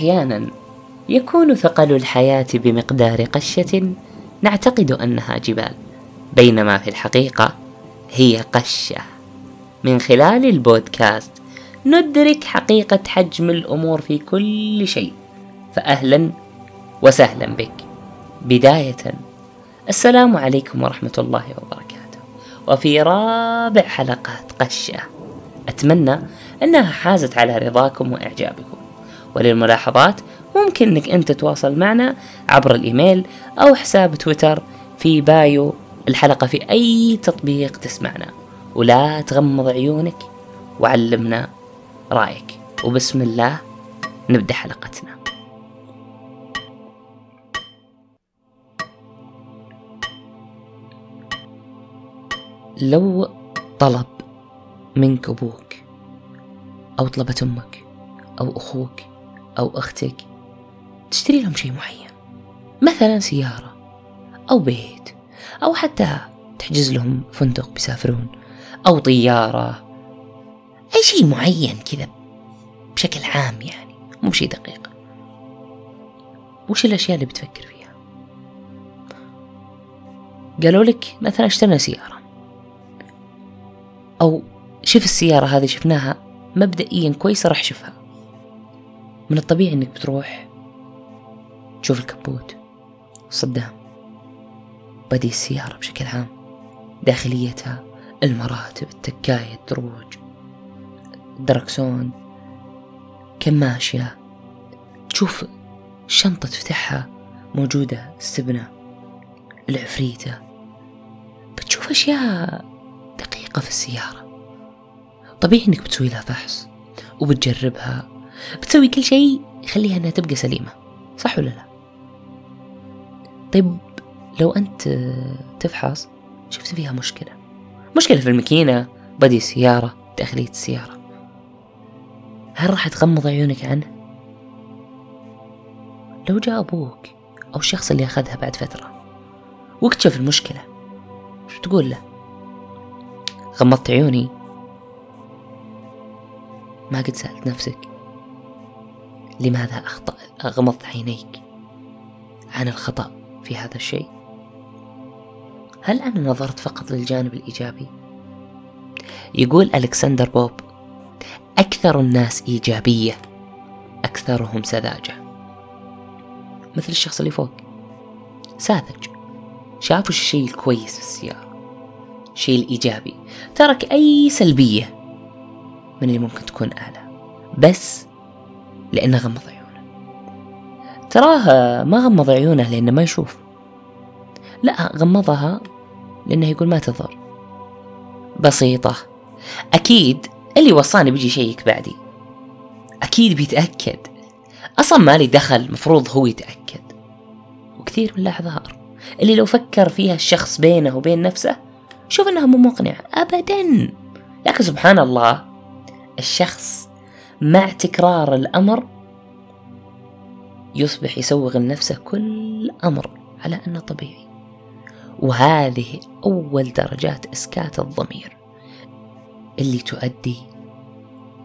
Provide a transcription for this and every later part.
أحيانا يكون ثقل الحياة بمقدار قشة نعتقد أنها جبال بينما في الحقيقة هي قشة. من خلال البودكاست ندرك حقيقة حجم الأمور في كل شيء. فأهلا وسهلا بك. بداية السلام عليكم ورحمة الله وبركاته. وفي رابع حلقات قشة أتمنى أنها حازت على رضاكم وإعجابكم. وللملاحظات ممكن أنك أنت تتواصل معنا عبر الإيميل أو حساب تويتر في بايو الحلقة في أي تطبيق تسمعنا. ولا تغمض عيونك وعلمنا رأيك. وبسم الله نبدأ حلقتنا. لو طلب منك أبوك أو طلبت أمك أو أخوك أو أختك تشتري لهم شيء معين مثلا سيارة أو بيت أو حتى تحجز لهم فندق بيسافرون أو طيارة أي شيء معين كذا بشكل عام يعني مو بشيء دقيق. وش الأشياء اللي بتفكر فيها؟ قالوا لك مثلا اشترينا سيارة. أو شوف السيارة هذه شفناها مبدئيا كويسة راح شوفها من الطبيعي إنك بتروح تشوف الكبوت. الصدام بدي السيارة بشكل عام. داخليتها المراتب التكاية الدروج الدركسون كماشية. تشوف الشنطة تفتحها موجودة استبنة العفريتة. بتشوف أشياء دقيقة في السيارة. طبيعي إنك بتسوي لها فحص وبتجربها. بتسوي كل شيء يخليها إنها تبقى سليمة صح ولا لا؟ طيب لو أنت تفحص شفت فيها مشكلة مشكلة في الماكينة بدي السيارة داخلية السيارة هل راح تغمض عيونك عنه؟ لو جاء أبوك أو الشخص اللي أخذها بعد فترة واكتشف المشكلة شو تقول له؟ غمضت عيوني ما قد سألت نفسك لماذا أخطأ أغمضت عينيك عن الخطأ في هذا الشيء؟ هل أنا نظرت فقط للجانب الإيجابي؟ يقول ألكسندر بوب أكثر الناس إيجابية أكثرهم سذاجة. مثل الشخص اللي فوق. ساذج. شاف الشيء الكويس في السيارة. الشيء الإيجابي. ترك أي سلبية من اللي ممكن تكون أعلى. بس لأنه غمض عيونه. تراه ما غمض عيونه لأنه ما يشوف. لا غمضها لأنه يقول ما تضر. بسيطة. أكيد اللي وصاني بيجي يشيك بعدي. أكيد بيتأكد. أصلا مالي دخل مفروض هو يتأكد. وكثير من الأعذار اللي لو فكر فيها الشخص بينه وبين نفسه شوف إنها مو مقنعة. ابدا. لكن سبحان الله الشخص مع تكرار الأمر يصبح يسوغ لنفسه كل أمر على أنه طبيعي. وهذه أول درجات إسكات الضمير اللي تؤدي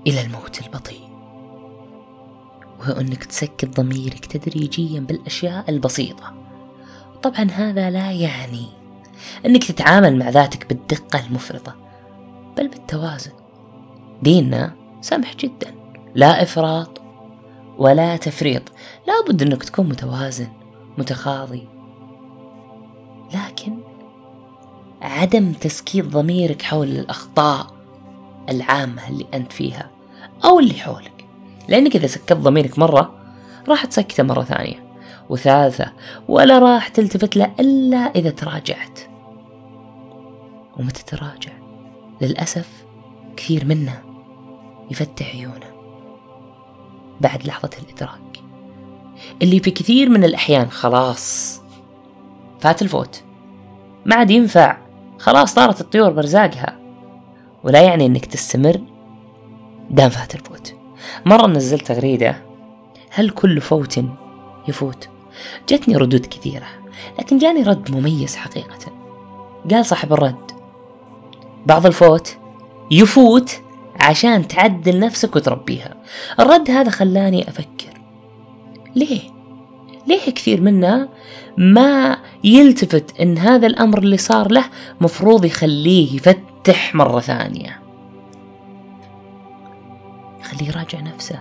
إلى الموت البطيء. وهو أنك تسكت ضميرك تدريجيا بالأشياء البسيطة. طبعا هذا لا يعني أنك تتعامل مع ذاتك بالدقة المفرطة بل بالتوازن. ديننا سمح جدا. لا إفراط ولا تفريط. لابد أنك تكون متوازن متخاضي. لكن عدم تسكيت ضميرك حول الأخطاء العامة اللي أنت فيها أو اللي حولك. لأنك إذا سكت ضميرك مرة راح تسكته مرة ثانية وثالثة ولا راح تلتفت له إلا إذا تراجعت. ومتى تراجع؟ للأسف كثير منا يفتح عيونه. بعد لحظة الإدراك. اللي في كثير من الأحيان خلاص فات الفوت. ما عاد ينفع. خلاص طارت الطيور برزاقها. ولا يعني إنك تستمر دام فات الفوت. مرة نزلت تغريدة. هل كل فوت يفوت؟ جتني ردود كثيرة. لكن جاني رد مميز حقيقة. قال صاحب الرد. بعض الفوت يفوت عشان تعدل نفسك وتربيها. الرد هذا خلاني أفكر. ليه؟ ليه كثير منا ما يلتفت إن هذا الأمر اللي صار له مفروض يخليه يفتح مرة ثانية؟ يخليه يراجع نفسه.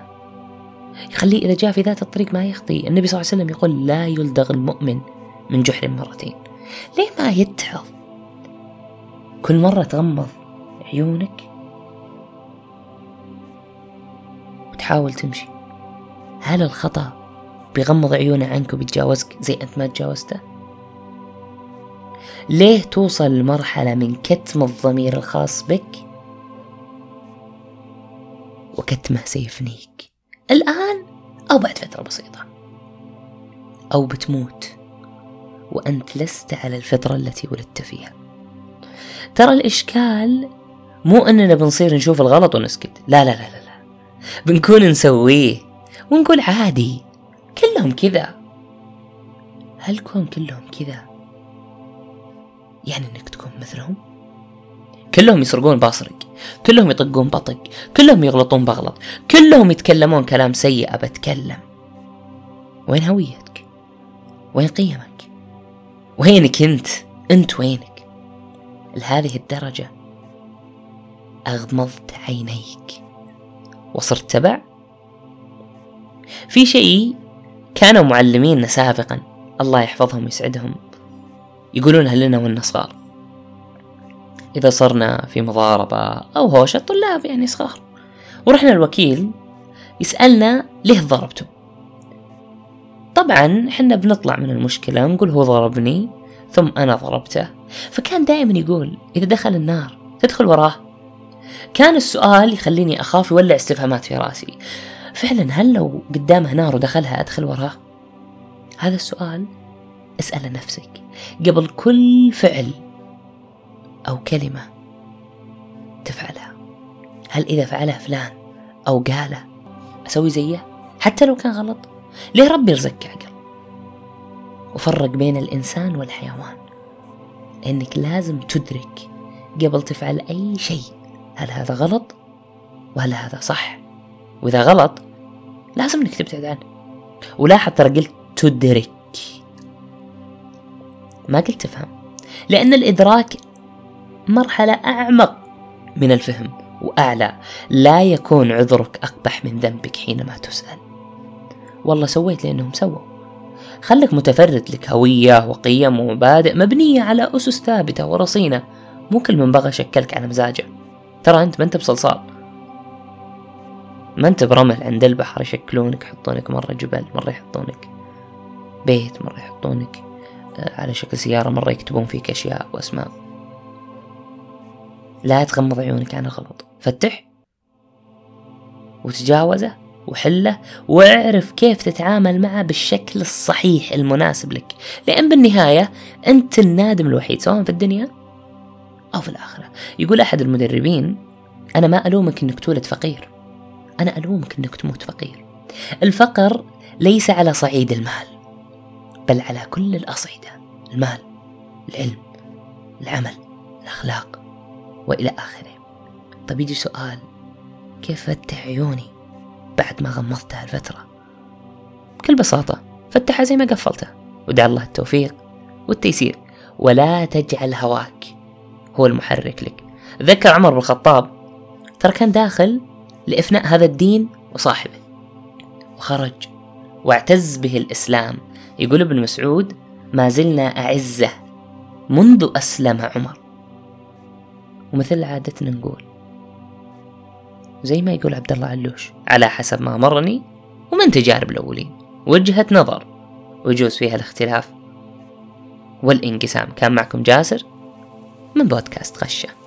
يخليه إذا جاء في ذات الطريق ما يخطي. النبي صلى الله عليه وسلم يقول لا يلدغ المؤمن من جحر مرتين. ليه ما يتعظ؟ كل مرة تغمض عيونك وتحاول تمشي. هل الخطأ بيغمض عيونه عنك وبيتجاوزك زي أنت ما تجاوزته؟ ليه توصل لمرحلة من كتم الضمير الخاص بك وكتمه سيفنيك؟ الآن أو بعد فترة بسيطة. أو بتموت وأنت لست على الفطرة التي ولدت فيها. ترى الإشكال مو أننا بنصير نشوف الغلط ونسكت. لا لا لا, لا. بنكون نسويه ونقول عادي كلهم كذا. هل كون كلهم كذا يعني إنك تكون مثلهم؟ كلهم يسرقون بسرق كلهم يطقون بطق كلهم يغلطون بغلط كلهم يتكلمون كلام سيء بتكلم وين هويتك؟ وين قيمك؟ وينك أنت؟ أنت وينك؟ لهذه الدرجة أغمضت عينيك. وصرت تبع. في شيء كانوا معلمينا سابقا الله يحفظهم ويسعدهم. يقولونها لنا وأنا صغار إذا صرنا في مضاربة أو هوشة طلاب يعني صغار. ورحنا الوكيل يسألنا ليه ضربته طبعا حنا بنطلع من المشكلة نقول هو ضربني ثم أنا ضربته. فكان دائما يقول إذا دخل النار تدخل وراه. كان السؤال يخليني أخاف يولع استفهامات في رأسي. فعلا هل لو قدامه نار ودخلها أدخل وراه هذا السؤال أسأله نفسك قبل كل فعل أو كلمة تفعلها. هل إذا فعلها فلان أو قاله أسوي زيه؟ حتى لو كان غلط. ليه ربي يرزقك عقل؟ وفرق بين الإنسان والحيوان. لأنك لازم تدرك قبل تفعل أي شيء. هل هذا غلط؟ وهل هذا صح؟ وإذا غلط لازم انك تبتعد عنه ولاحظ ترى قلت تدرك. ما قلت تفهم. لأن الإدراك مرحلة أعمق من الفهم وأعلى. لا يكون عذرك أقبح من ذنبك حينما تسأل. والله سويت لأنهم سووا. خلك متفرد لك هوية وقيم ومبادئ مبنية على أسس ثابتة ورصينة. مو كل من بغى شكلك على مزاجه. ترى أنت ما أنت بصلصال. ما أنت برمل عند البحر يشكلونك يحطونك مرة جبل مرة يحطونك بيت مرة يحطونك آه، على شكل سيارة مرة يكتبون فيك أشياء وأسماء. لا تغمض عيونك عن الغلط. فتح وتجاوزه وحله واعرف كيف تتعامل معه بالشكل الصحيح المناسب لك. لأن بالنهاية أنت النادم الوحيد سواء في الدنيا أو في الآخرة. يقول أحد المدربين أنا ما ألومك أنك تولد فقير. أنا ألومك أنك تموت فقير. الفقر ليس على صعيد المال بل على كل الأصعدة المال العلم العمل الأخلاق وإلى آخره. طيب يجي سؤال كيف فتح عيوني بعد ما غمضتها الفترة؟ بكل بساطة فتحها زي ما قفلتها. ودع الله التوفيق والتيسير. ولا تجعل هواك هو المحرك لك. ذكر عمر بن الخطاب ترى كان داخل لإفناء هذا الدين وصاحبه. وخرج واعتز به الإسلام. يقول ابن مسعود ما زلنا أعزة منذ أسلم عمر. ومثل عادتنا نقول زي ما يقول عبد الله علوش على حسب ما مرني ومن تجارب الأولين. وجهة نظر ويجوز فيها الاختلاف والانقسام. كان معكم جاسر من بودكاست غشة.